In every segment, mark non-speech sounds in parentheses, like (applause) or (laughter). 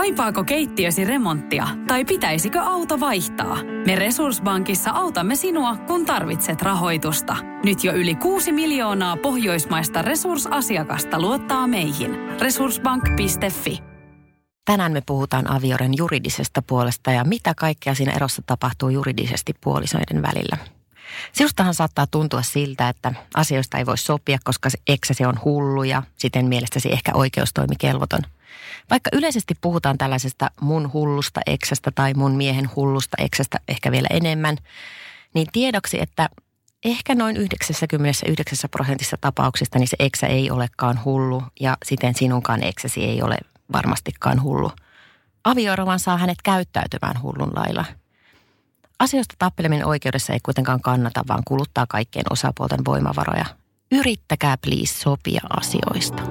Kaipaako keittiösi remonttia tai pitäisikö auto vaihtaa? Me Resurssbankissa autamme sinua, kun tarvitset rahoitusta. Nyt jo yli 6 miljoonaa pohjoismaista resursasiakasta luottaa meihin. Resurssbank.fi Tänään me puhutaan avioren juridisesta puolesta ja mitä kaikkea siinä erossa tapahtuu juridisesti puolisoiden välillä. Sinustahan saattaa tuntua siltä, että asioista ei voi sopia, koska eksäsi on hullu ja siten mielestäsi ehkä oikeustoimikelvoton. Vaikka yleisesti puhutaan tällaisesta mun hullusta eksästä tai mun miehen hullusta eksästä ehkä vielä enemmän, niin tiedoksi, että ehkä noin 99 prosentissa tapauksista niin se eksä ei olekaan hullu ja siten sinunkaan eksäsi ei ole varmastikaan hullu. Avioerovan saa hänet käyttäytymään hullun lailla – Asioista tappeleminen oikeudessa ei kuitenkaan kannata, vaan kuluttaa kaikkien osapuolten voimavaroja. Yrittäkää please sopia asioista.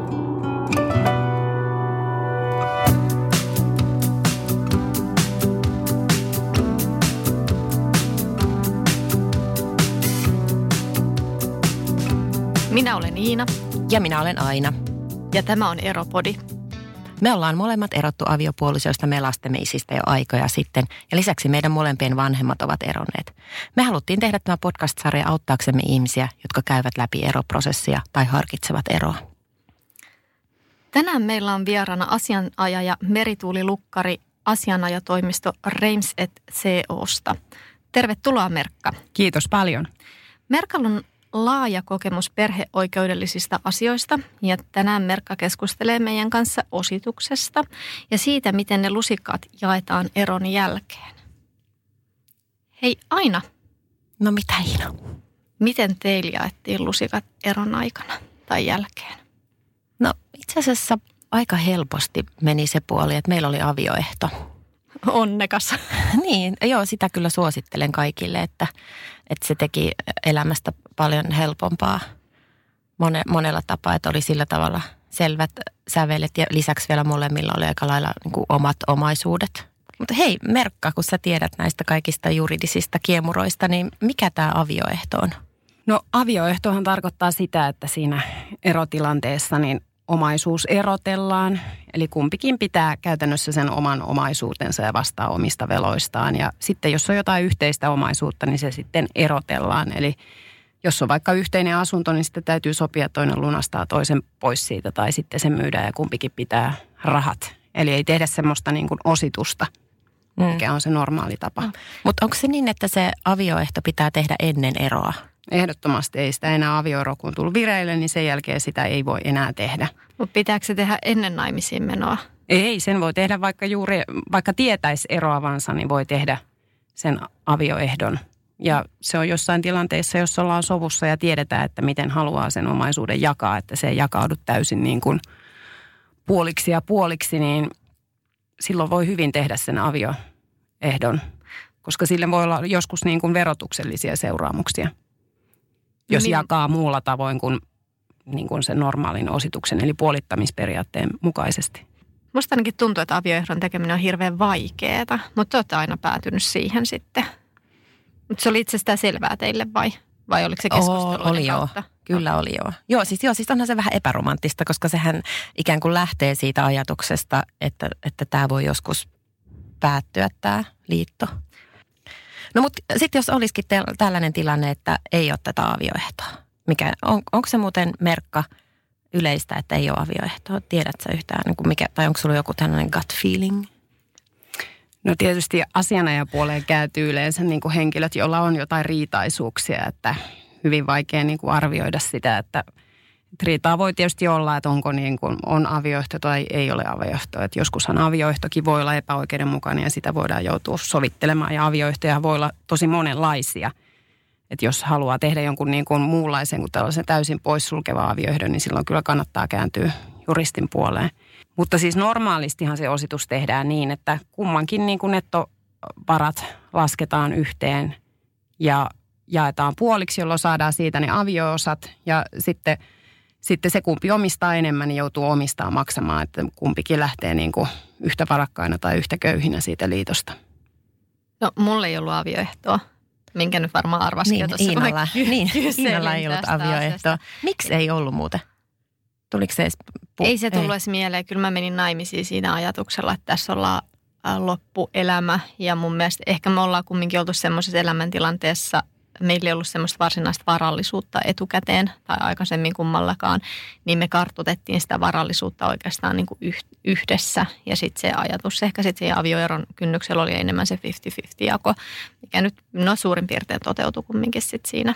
Minä olen Iina. Ja minä olen Aina. Ja tämä on Eropodi. Me ollaan molemmat erottu aviopuolisoista me lastemme isistä jo aikoja sitten ja lisäksi meidän molempien vanhemmat ovat eronneet. Me haluttiin tehdä tämä podcast-sarja auttaaksemme ihmisiä, jotka käyvät läpi eroprosessia tai harkitsevat eroa. Tänään meillä on vieraana asianajaja Merituuli Lukkari asianajatoimisto Reims et COsta. Tervetuloa Merkka. Kiitos paljon. Merkalla on laaja kokemus perheoikeudellisista asioista ja tänään Merkka keskustelee meidän kanssa osituksesta ja siitä, miten ne lusikkaat jaetaan eron jälkeen. Hei Aina. No mitä Iina? Miten teillä jaettiin lusikat eron aikana tai jälkeen? No itse asiassa aika helposti meni se puoli, että meillä oli avioehto. Onnekas. (laughs) niin, joo, sitä kyllä suosittelen kaikille, että, että se teki elämästä paljon helpompaa mone, monella tapaa, että oli sillä tavalla selvät sävelet ja lisäksi vielä molemmilla oli aika lailla niin kuin omat omaisuudet. Mutta hei Merkka, kun sä tiedät näistä kaikista juridisista kiemuroista, niin mikä tämä avioehto on? No avioehtohan tarkoittaa sitä, että siinä erotilanteessa niin omaisuus erotellaan. Eli kumpikin pitää käytännössä sen oman omaisuutensa ja vastaa omista veloistaan. Ja sitten jos on jotain yhteistä omaisuutta, niin se sitten erotellaan. Eli jos on vaikka yhteinen asunto, niin sitten täytyy sopia, toinen lunastaa toisen pois siitä tai sitten se myydään ja kumpikin pitää rahat. Eli ei tehdä semmoista niin kuin ositusta, mm. mikä on se normaali tapa. Mm. Mutta onko se niin, että se avioehto pitää tehdä ennen eroa? Ehdottomasti ei sitä enää avioero, kun tullut vireille, niin sen jälkeen sitä ei voi enää tehdä. Mutta pitääkö se tehdä ennen naimisiin menoa? Ei, sen voi tehdä vaikka juuri, vaikka tietäisi eroavansa, niin voi tehdä sen avioehdon. Ja se on jossain tilanteessa, jos ollaan sovussa ja tiedetään, että miten haluaa sen omaisuuden jakaa, että se ei jakaudu täysin niin kuin puoliksi ja puoliksi, niin silloin voi hyvin tehdä sen avioehdon, koska sille voi olla joskus niin kuin verotuksellisia seuraamuksia jos niin. jakaa muulla tavoin kuin, niin kuin sen normaalin osituksen, eli puolittamisperiaatteen mukaisesti. Musta ainakin tuntuu, että avioehdon tekeminen on hirveän vaikeaa, mutta te olette aina päätynyt siihen sitten. Mutta se oli itsestään selvää teille vai? Vai oliko se keskustelu Oli joo, kyllä oli joo. Joo siis, joo, siis onhan se vähän epäromanttista, koska sehän ikään kuin lähtee siitä ajatuksesta, että, että tämä voi joskus päättyä tämä liitto. No mutta sitten jos olisikin te- tällainen tilanne, että ei ole tätä avioehtoa, mikä, on, onko se muuten merkka yleistä, että ei ole avioehtoa? Tiedätkö yhtään, niin kuin mikä, tai onko sulla joku tällainen gut feeling? No tietysti asianajapuoleen käytyy yleensä niin kuin henkilöt, joilla on jotain riitaisuuksia, että hyvin vaikea niin kuin arvioida sitä, että – riitaa voi tietysti olla, että onko niin kuin on avioehto tai ei ole avioehto. Että joskushan avioehtokin voi olla epäoikeudenmukainen ja sitä voidaan joutua sovittelemaan. Ja avioehtoja voi olla tosi monenlaisia. Että jos haluaa tehdä jonkun niin kuin muunlaisen kuin tällaisen täysin poissulkeva avioehdon, niin silloin kyllä kannattaa kääntyä juristin puoleen. Mutta siis normaalistihan se ositus tehdään niin, että kummankin niin kuin nettovarat lasketaan yhteen ja jaetaan puoliksi, jolloin saadaan siitä ne avioosat ja sitten – sitten se kumpi omistaa enemmän, niin joutuu omistaa maksamaan, että kumpikin lähtee niin kuin yhtä varakkaina tai yhtä köyhinä siitä liitosta. No mulle ei ollut avioehtoa, minkä nyt varmaan arvasikin niin, tuossa. Iinalla, niin, Iinalla ei ollut avioehtoa. Miksi ei ollut muuten? Tuliko se edes pu- Ei se tullut edes mieleen. Kyllä mä menin naimisiin siinä ajatuksella, että tässä ollaan loppuelämä. Ja mun mielestä ehkä me ollaan kumminkin oltu semmoisessa elämäntilanteessa, meillä ei ollut semmoista varsinaista varallisuutta etukäteen tai aikaisemmin kummallakaan, niin me kartutettiin sitä varallisuutta oikeastaan niin kuin yhdessä. Ja sitten se ajatus ehkä sitten siinä avioeron kynnyksellä oli enemmän se 50-50 jako, mikä nyt no suurin piirtein toteutui kumminkin sitten siinä.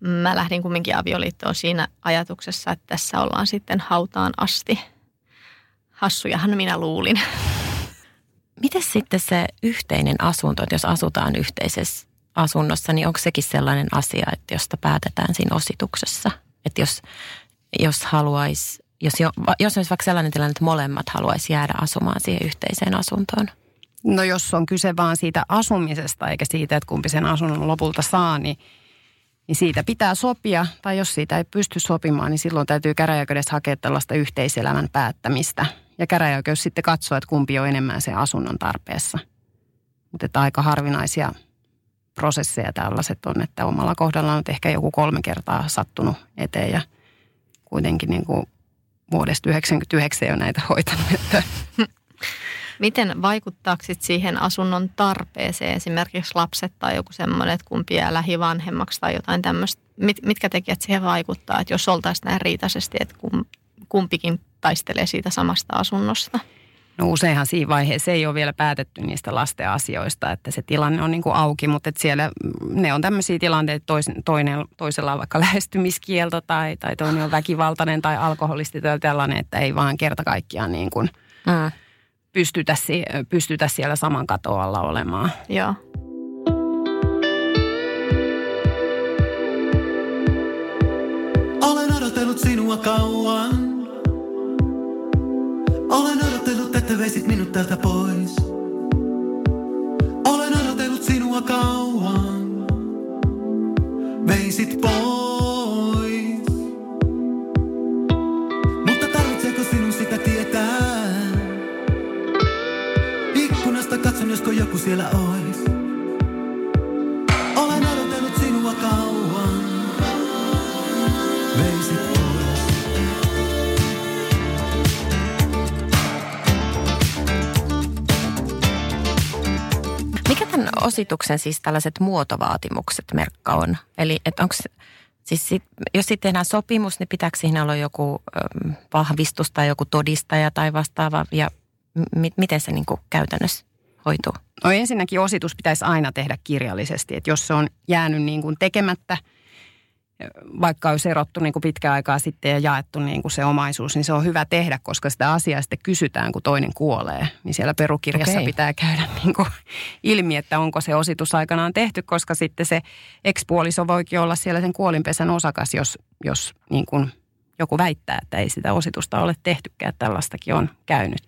Mä lähdin kumminkin avioliittoon siinä ajatuksessa, että tässä ollaan sitten hautaan asti. Hassujahan minä luulin. Miten sitten se yhteinen asunto, että jos asutaan yhteisessä asunnossa, niin onko sekin sellainen asia, että josta päätetään siinä osituksessa? Että jos, jos haluaisi, jos, jo, jos olisi vaikka sellainen tilanne, että molemmat haluaisi jäädä asumaan siihen yhteiseen asuntoon? No jos on kyse vaan siitä asumisesta eikä siitä, että kumpi sen asunnon lopulta saa, niin, niin siitä pitää sopia. Tai jos siitä ei pysty sopimaan, niin silloin täytyy käräjäköydessä hakea tällaista yhteiselämän päättämistä. Ja käräjäoikeus sitten katsoo, että kumpi on enemmän sen asunnon tarpeessa. Mutta aika harvinaisia prosesseja tällaiset on, että omalla kohdalla on ehkä joku kolme kertaa sattunut eteen ja kuitenkin niin kuin vuodesta 1999 jo näitä hoitanut. Miten vaikuttaako siihen asunnon tarpeeseen esimerkiksi lapset tai joku semmoinen, että kumpi jää lähivanhemmaksi tai jotain tämmöistä? Mit, mitkä tekijät siihen vaikuttaa, että jos oltaisiin näin riitaisesti, että kumpikin taistelee siitä samasta asunnosta? No useinhan siinä vaiheessa ei ole vielä päätetty niistä lasten asioista, että se tilanne on niin kuin auki, mutta että siellä ne on tämmöisiä tilanteita, että toinen, toisella on vaikka (laughs) lähestymiskielto tai, tai toinen on väkivaltainen tai alkoholisti tai tällainen, että ei vaan kerta kaikkiaan niin kuin mm. pystytä, pystytä siellä saman katoalla olemaan. Joo. Olen odotellut sinua kauan. Olen odotellut, että veisit minut täältä pois. Olen odotellut sinua kauan. Veisit pois. Mutta tarvitseeko sinun sitä tietää? Ikkunasta katson, josko joku siellä ois. Osituksen siis tällaiset muotovaatimukset merkka on? Eli että onko Siis sit, jos sitten tehdään sopimus, niin pitääkö siinä olla joku ö, vahvistus tai joku todistaja tai vastaava ja m- miten se niin käytännössä hoituu? No ensinnäkin ositus pitäisi aina tehdä kirjallisesti, että jos se on jäänyt niin tekemättä – vaikka olisi erottu niin kuin pitkä aikaa sitten ja jaettu niin kuin se omaisuus, niin se on hyvä tehdä, koska sitä asiaa sitten kysytään, kun toinen kuolee. Niin siellä perukirjassa okay. pitää käydä (laughs) niin kuin ilmi, että onko se ositus aikanaan tehty, koska sitten se ekspuoliso voikin olla siellä sen kuolinpesän osakas, jos, jos niin kuin joku väittää, että ei sitä ositusta ole tehtykään, että tällaistakin on käynyt.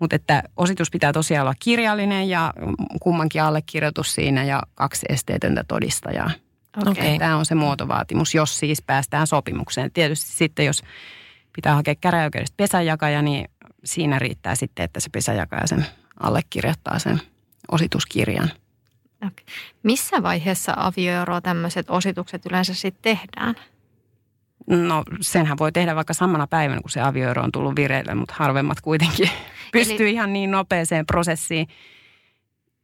Mutta että ositus pitää tosiaan olla kirjallinen ja kummankin allekirjoitus siinä ja kaksi esteetöntä todistajaa. Okay. Tämä on se muotovaatimus, jos siis päästään sopimukseen. Tietysti sitten, jos pitää hakea käräjäoikeudesta pesäjakaja, niin siinä riittää sitten, että se pesäjakaja sen allekirjoittaa sen osituskirjan. Okay. Missä vaiheessa avioeroa tämmöiset ositukset yleensä sitten tehdään? No senhän voi tehdä vaikka samana päivänä, kun se avioero on tullut vireille, mutta harvemmat kuitenkin (laughs) pystyy Eli... ihan niin nopeeseen prosessiin.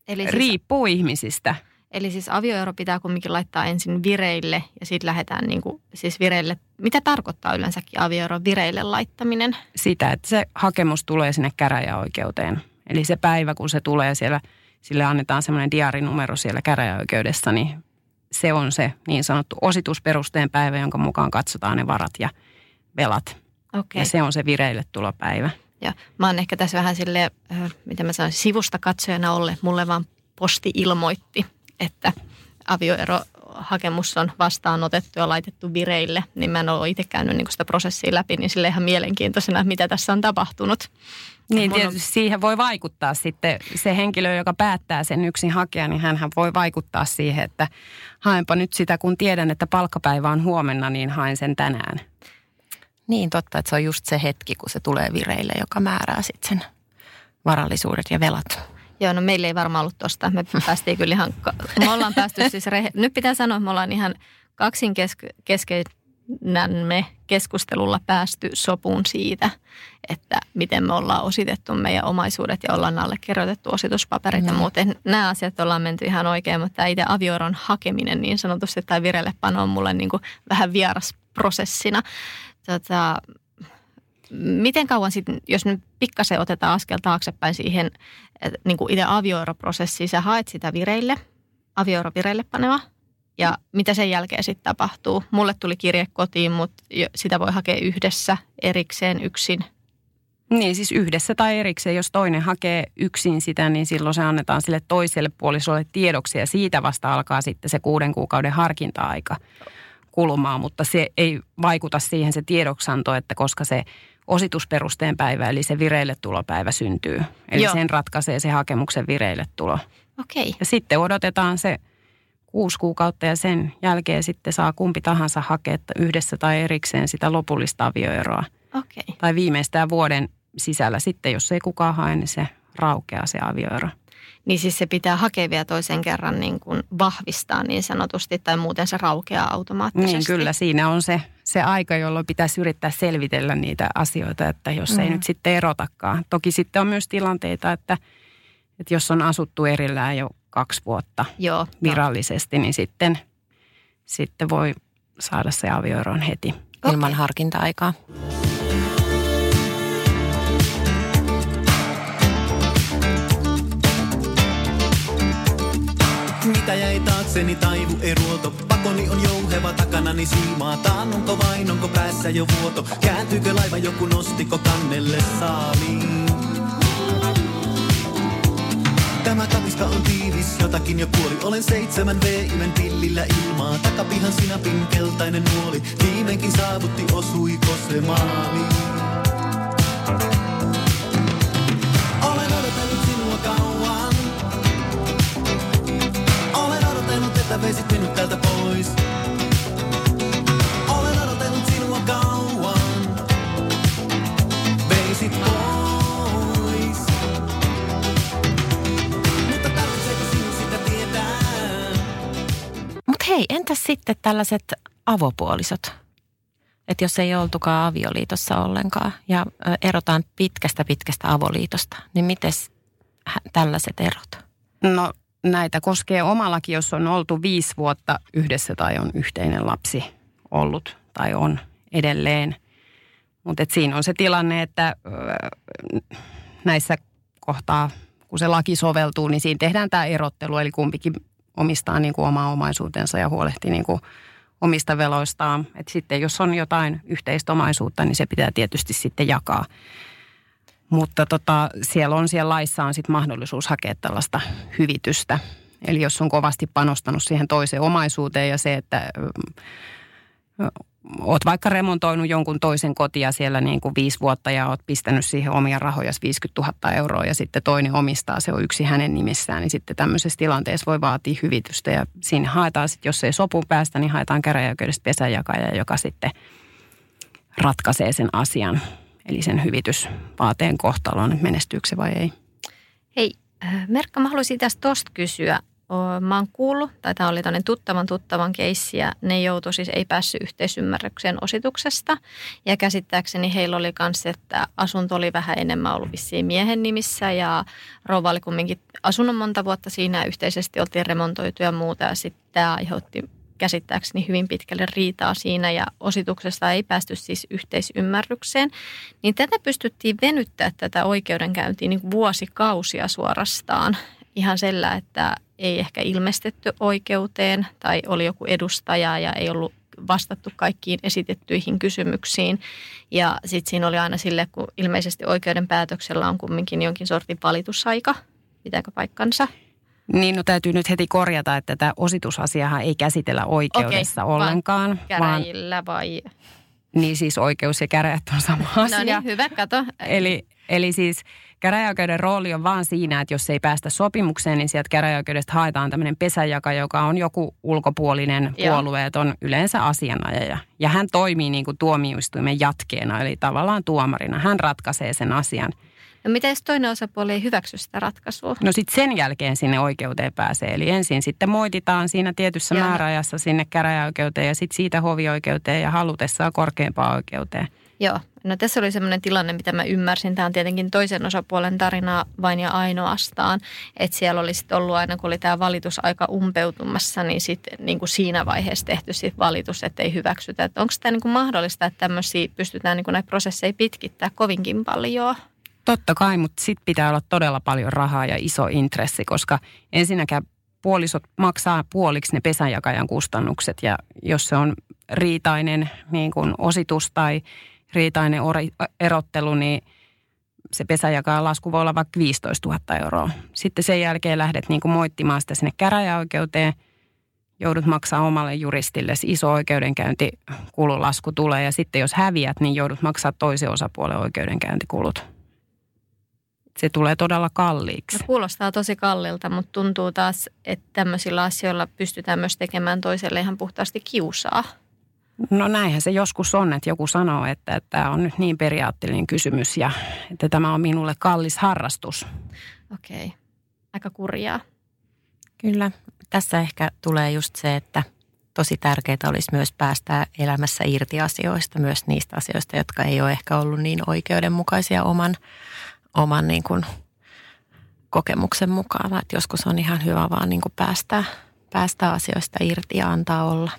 Eli siis... Riippuu ihmisistä. Eli siis avioero pitää kumminkin laittaa ensin vireille ja sitten lähdetään niin kuin, siis vireille. Mitä tarkoittaa yleensäkin avioero vireille laittaminen? Sitä, että se hakemus tulee sinne käräjäoikeuteen. Eli se päivä, kun se tulee siellä, sille annetaan semmoinen diarinumero siellä käräjäoikeudessa, niin se on se niin sanottu ositusperusteen päivä, jonka mukaan katsotaan ne varat ja velat. Okay. Ja se on se vireille tulopäivä. Ja mä oon ehkä tässä vähän sille, äh, mitä mä sanoin, sivusta katsojana olle. Mulle vaan posti ilmoitti, että avioerohakemus on vastaanotettu ja laitettu vireille, niin mä en ole itse käynyt niin sitä prosessia läpi, niin sille ihan mielenkiintoisena, mitä tässä on tapahtunut. Niin tietysti on... siihen voi vaikuttaa sitten se henkilö, joka päättää sen yksin hakea, niin hän voi vaikuttaa siihen, että haenpa nyt sitä, kun tiedän, että palkkapäivä on huomenna, niin haen sen tänään. Niin totta, että se on just se hetki, kun se tulee vireille, joka määrää sitten sen varallisuudet ja velat. Joo, no meillä ei varmaan ollut tosta. Me (laughs) päästiin kyllä ihan, me ollaan päästy siis, rehe, nyt pitää sanoa, että me ollaan ihan kaksin keske, keske, me keskustelulla päästy sopuun siitä, että miten me ollaan ositettu meidän omaisuudet ja ollaan allekirjoitettu osituspaperit ja muuten. Nämä asiat ollaan menty ihan oikein, mutta tämä itse avioeron hakeminen niin sanotusti tai vireillepano on mulle niin kuin vähän vieras prosessina. Tota, miten kauan sitten, jos nyt pikkasen otetaan askel taaksepäin siihen että niin kuin itse avioeroprosessiin, sä haet sitä vireille, avioero vireille paneva, ja mitä sen jälkeen sitten tapahtuu. Mulle tuli kirje kotiin, mutta sitä voi hakea yhdessä, erikseen, yksin. Niin, siis yhdessä tai erikseen. Jos toinen hakee yksin sitä, niin silloin se annetaan sille toiselle puolisolle tiedoksi ja siitä vasta alkaa sitten se kuuden kuukauden harkinta-aika kulumaan, mutta se ei vaikuta siihen se tiedoksanto, että koska se ositusperusteen päivä, eli se vireille tulopäivä syntyy. Eli Joo. sen ratkaisee se hakemuksen vireille tulo. Okei. Ja sitten odotetaan se kuusi kuukautta ja sen jälkeen sitten saa kumpi tahansa hakea yhdessä tai erikseen sitä lopullista avioeroa. Okei. Tai viimeistään vuoden sisällä sitten, jos ei kukaan hae, niin se raukeaa se avioero. Niin siis se pitää hakea vielä toisen kerran niin kuin vahvistaa niin sanotusti tai muuten se raukeaa automaattisesti. Niin kyllä, siinä on se, se aika, jolloin pitäisi yrittää selvitellä niitä asioita, että jos mm. ei nyt sitten erotakaan. Toki sitten on myös tilanteita, että, että jos on asuttu erillään jo kaksi vuotta Joo, virallisesti, no. niin sitten, sitten voi saada se avioeron heti. Okay. Ilman harkinta-aikaa. Mitä jäi taakseni taivu eruoto? Pakoni on jouheva takanani siimaa. Taannunko vain, onko päässä jo vuoto? Kääntyykö laiva joku nostiko kannelle saaliin? Tämä katiska on tiivis, jotakin jo kuoli. Olen seitsemän V-imen pillillä ilmaa. Takapihan sinapin keltainen nuoli. Viimeinkin saavutti, osuiko se maaliin? Olen odotellut sinua kauan. Olen odotellut, että veisit minut täältä entäs sitten tällaiset avopuolisot? Että jos ei oltukaan avioliitossa ollenkaan ja erotaan pitkästä pitkästä avoliitosta, niin miten tällaiset erot? No näitä koskee omallakin, jos on oltu viisi vuotta yhdessä tai on yhteinen lapsi ollut tai on edelleen. Mutta siinä on se tilanne, että näissä kohtaa, kun se laki soveltuu, niin siinä tehdään tämä erottelu. Eli kumpikin omistaa niin kuin omaa omaisuutensa ja huolehtii niin kuin omista veloistaan. Et sitten jos on jotain yhteistä omaisuutta, niin se pitää tietysti sitten jakaa. Mutta tota, siellä on siellä laissa on sitten mahdollisuus hakea tällaista hyvitystä. Eli jos on kovasti panostanut siihen toiseen omaisuuteen ja se, että oot vaikka remontoinut jonkun toisen kotia siellä niin kuin viisi vuotta ja oot pistänyt siihen omia rahoja 50 000 euroa ja sitten toinen omistaa, se on yksi hänen nimissään, niin sitten tämmöisessä tilanteessa voi vaatia hyvitystä ja siinä haetaan sitten, jos ei sopu päästä, niin haetaan käräjäoikeudesta pesänjakaja, joka sitten ratkaisee sen asian, eli sen hyvitysvaateen kohtalon, menestyykö se vai ei. Hei, äh, Merkka, mä haluaisin tästä tosta kysyä. Mä oon kuullut, tai tämä oli tämmöinen tuttavan tuttavan keissi, ja ne joutui siis, ei päässyt yhteisymmärrykseen osituksesta. Ja käsittääkseni heillä oli myös, että asunto oli vähän enemmän ollut vissiin miehen nimissä, ja rouva oli kumminkin asunut monta vuotta siinä, yhteisesti oltiin remontoitu ja muuta, ja sitten tämä aiheutti käsittääkseni hyvin pitkälle riitaa siinä ja osituksesta ei päästy siis yhteisymmärrykseen, niin tätä pystyttiin venyttää tätä oikeudenkäyntiä niin vuosikausia suorastaan ihan sellä, että ei ehkä ilmestetty oikeuteen tai oli joku edustaja ja ei ollut vastattu kaikkiin esitettyihin kysymyksiin. Ja sitten siinä oli aina sille, kun ilmeisesti oikeuden päätöksellä on kumminkin jonkin sortin valitusaika. Pitääkö paikkansa? Niin, no täytyy nyt heti korjata, että tämä ositusasiahan ei käsitellä oikeudessa Okei, ollenkaan. Vaan käräjillä vai? niin siis oikeus ja käräjät on sama asia. No niin, hyvä, kato. Eli, eli siis käräjäoikeuden rooli on vaan siinä, että jos ei päästä sopimukseen, niin sieltä käräjäoikeudesta haetaan tämmöinen pesäjaka, joka on joku ulkopuolinen puolueeton yleensä asianajaja. Ja hän toimii niin kuin tuomioistuimen jatkeena, eli tavallaan tuomarina. Hän ratkaisee sen asian. No mitä jos toinen osapuoli ei hyväksy sitä ratkaisua? No sitten sen jälkeen sinne oikeuteen pääsee. Eli ensin sitten moititaan siinä tietyssä ja. määräajassa sinne käräjäoikeuteen ja sitten siitä hovioikeuteen ja halutessaan korkeampaan oikeuteen. Joo, no tässä oli sellainen tilanne, mitä mä ymmärsin. Tämä on tietenkin toisen osapuolen tarina vain ja ainoastaan. Että siellä oli sitten ollut aina, kun oli tämä valitus aika umpeutumassa, niin sitten niin kuin siinä vaiheessa tehty sit valitus, että ei hyväksytä. Että onko tämä niin kuin mahdollista, että tämmöisiä pystytään niin kuin näitä prosesseja pitkittää kovinkin paljon? Totta kai, mutta sitten pitää olla todella paljon rahaa ja iso intressi, koska ensinnäkään puolisot maksaa puoliksi ne pesänjakajan kustannukset ja jos se on riitainen niin kuin ositus tai riitainen erottelu, niin se pesänjakajan lasku voi olla vaikka 15 000 euroa. Sitten sen jälkeen lähdet niin kuin moittimaan sitä sinne käräjäoikeuteen, joudut maksaa omalle juristille, iso oikeudenkäyntikululasku tulee ja sitten jos häviät, niin joudut maksaa toisen osapuolen oikeudenkäyntikulut se tulee todella kalliiksi. No, kuulostaa tosi kallilta, mutta tuntuu taas, että tämmöisillä asioilla pystytään myös tekemään toiselle ihan puhtaasti kiusaa. No näinhän se joskus on, että joku sanoo, että, että tämä on nyt niin periaatteellinen kysymys ja että tämä on minulle kallis harrastus. Okei, okay. aika kurjaa. Kyllä, tässä ehkä tulee just se, että tosi tärkeää olisi myös päästä elämässä irti asioista, myös niistä asioista, jotka ei ole ehkä ollut niin oikeudenmukaisia oman oman niin kuin kokemuksen mukaan. Että joskus on ihan hyvä vaan niin kuin päästää, päästää asioista irti ja antaa olla.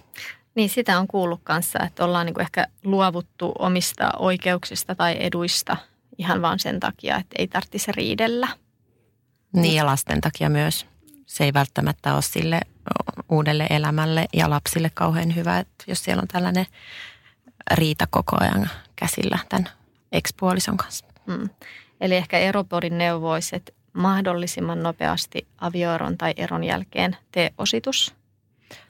Niin sitä on kuullut kanssa, että ollaan niin kuin ehkä luovuttu omista oikeuksista tai eduista ihan vaan sen takia, että ei tarvitsisi riidellä. Niin ja lasten takia myös. Se ei välttämättä ole sille uudelle elämälle ja lapsille kauhean hyvä, että jos siellä on tällainen riita koko ajan käsillä tämän ekspuolison kanssa. Hmm. Eli ehkä eropodin neuvo olisi, että mahdollisimman nopeasti avioeron tai eron jälkeen tee ositus.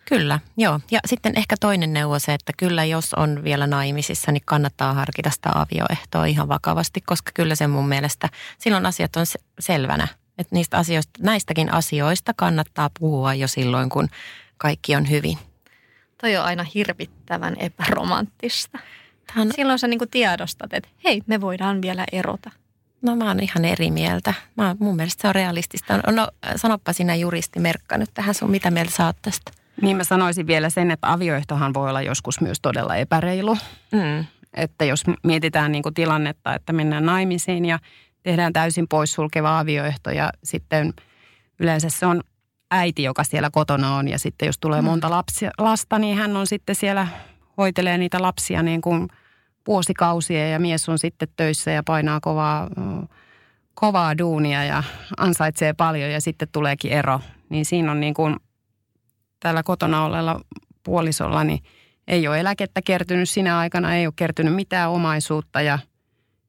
Kyllä, joo. Ja sitten ehkä toinen neuvo se, että kyllä jos on vielä naimisissa, niin kannattaa harkita sitä avioehtoa ihan vakavasti, koska kyllä se mun mielestä silloin asiat on selvänä. Että niistä asioista, näistäkin asioista kannattaa puhua jo silloin, kun kaikki on hyvin. Toi on aina hirvittävän epäromanttista. Tähän... Silloin sä niin tiedostat, että hei, me voidaan vielä erota. No mä oon ihan eri mieltä. Mä, mun mielestä se on realistista. No sanoppa sinä juristi Merkka nyt tähän sun, mitä mieltä sä oot tästä? Niin mä sanoisin vielä sen, että avioehtohan voi olla joskus myös todella epäreilu. Mm. Että jos mietitään niin kuin tilannetta, että mennään naimisiin ja tehdään täysin poissulkeva avioehto ja sitten yleensä se on äiti, joka siellä kotona on ja sitten jos tulee mm. monta lapsia, lasta, niin hän on sitten siellä, hoitelee niitä lapsia niin kuin – vuosikausia ja mies on sitten töissä ja painaa kovaa, kovaa duunia ja ansaitsee paljon ja sitten tuleekin ero. Niin siinä on niin kuin tällä kotona puolisolla, niin ei ole eläkettä kertynyt sinä aikana, ei ole kertynyt mitään omaisuutta ja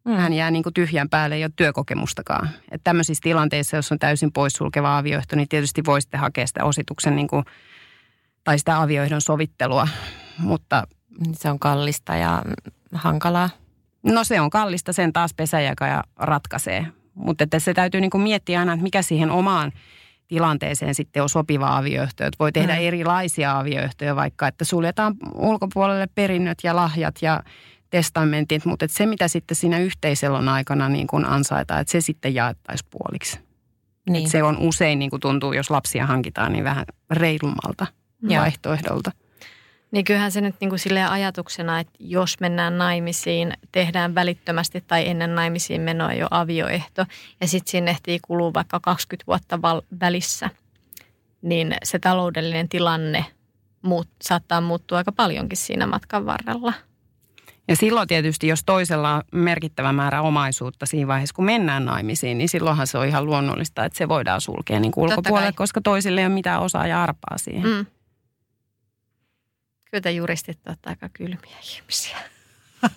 mm. hän jää niin kuin tyhjän päälle, ei ole työkokemustakaan. Että tämmöisissä tilanteissa, jos on täysin poissulkeva avioehto, niin tietysti voi sitten hakea sitä osituksen niin kuin, tai sitä avioehdon sovittelua, mutta... Se on kallista ja hankalaa? No se on kallista, sen taas pesäjakaja ratkaisee. Mutta se täytyy niinku miettiä aina, että mikä siihen omaan tilanteeseen sitten on sopiva avioehto. Että voi tehdä mm. erilaisia avioehtoja, vaikka että suljetaan ulkopuolelle perinnöt ja lahjat ja testamentit, mutta että se mitä sitten siinä yhteiselon aikana niin kuin ansaitaan, että se sitten jaettaisiin puoliksi. Niin. se on usein, niin kuin tuntuu, jos lapsia hankitaan, niin vähän reilummalta Joo. vaihtoehdolta. Niin kyllähän se nyt niin kuin silleen ajatuksena, että jos mennään naimisiin, tehdään välittömästi tai ennen naimisiin menoa jo avioehto ja sitten siinä ehtii kuluu vaikka 20 vuotta val- välissä, niin se taloudellinen tilanne muut, saattaa muuttua aika paljonkin siinä matkan varrella. Ja silloin tietysti, jos toisella on merkittävä määrä omaisuutta siinä vaiheessa, kun mennään naimisiin, niin silloinhan se on ihan luonnollista, että se voidaan sulkea niin ulkopuolelle, koska toisille ei ole mitään osaa ja arpaa siihen. Mm. Kyllä juristit ovat aika kylmiä ihmisiä. (laughs)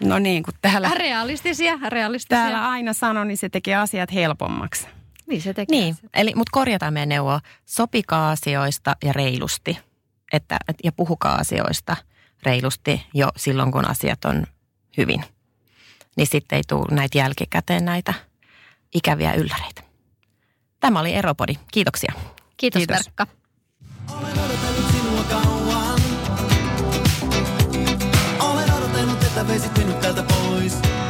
No niin, kun täällä... Realistisia, realistisia. Täällä aina sanon, niin se tekee asiat helpommaksi. Niin se tekee. Niin, eli, mutta korjataan meidän neuvoa. Sopikaa asioista ja reilusti. Että, ja puhukaa asioista reilusti jo silloin, kun asiat on hyvin. Niin sitten ei tule näitä jälkikäteen näitä ikäviä ylläreitä. Tämä oli Eropodi. Kiitoksia. Kiitos, Kiitos. Verkka. Olen odotellut Olen odotellut, että veisit minut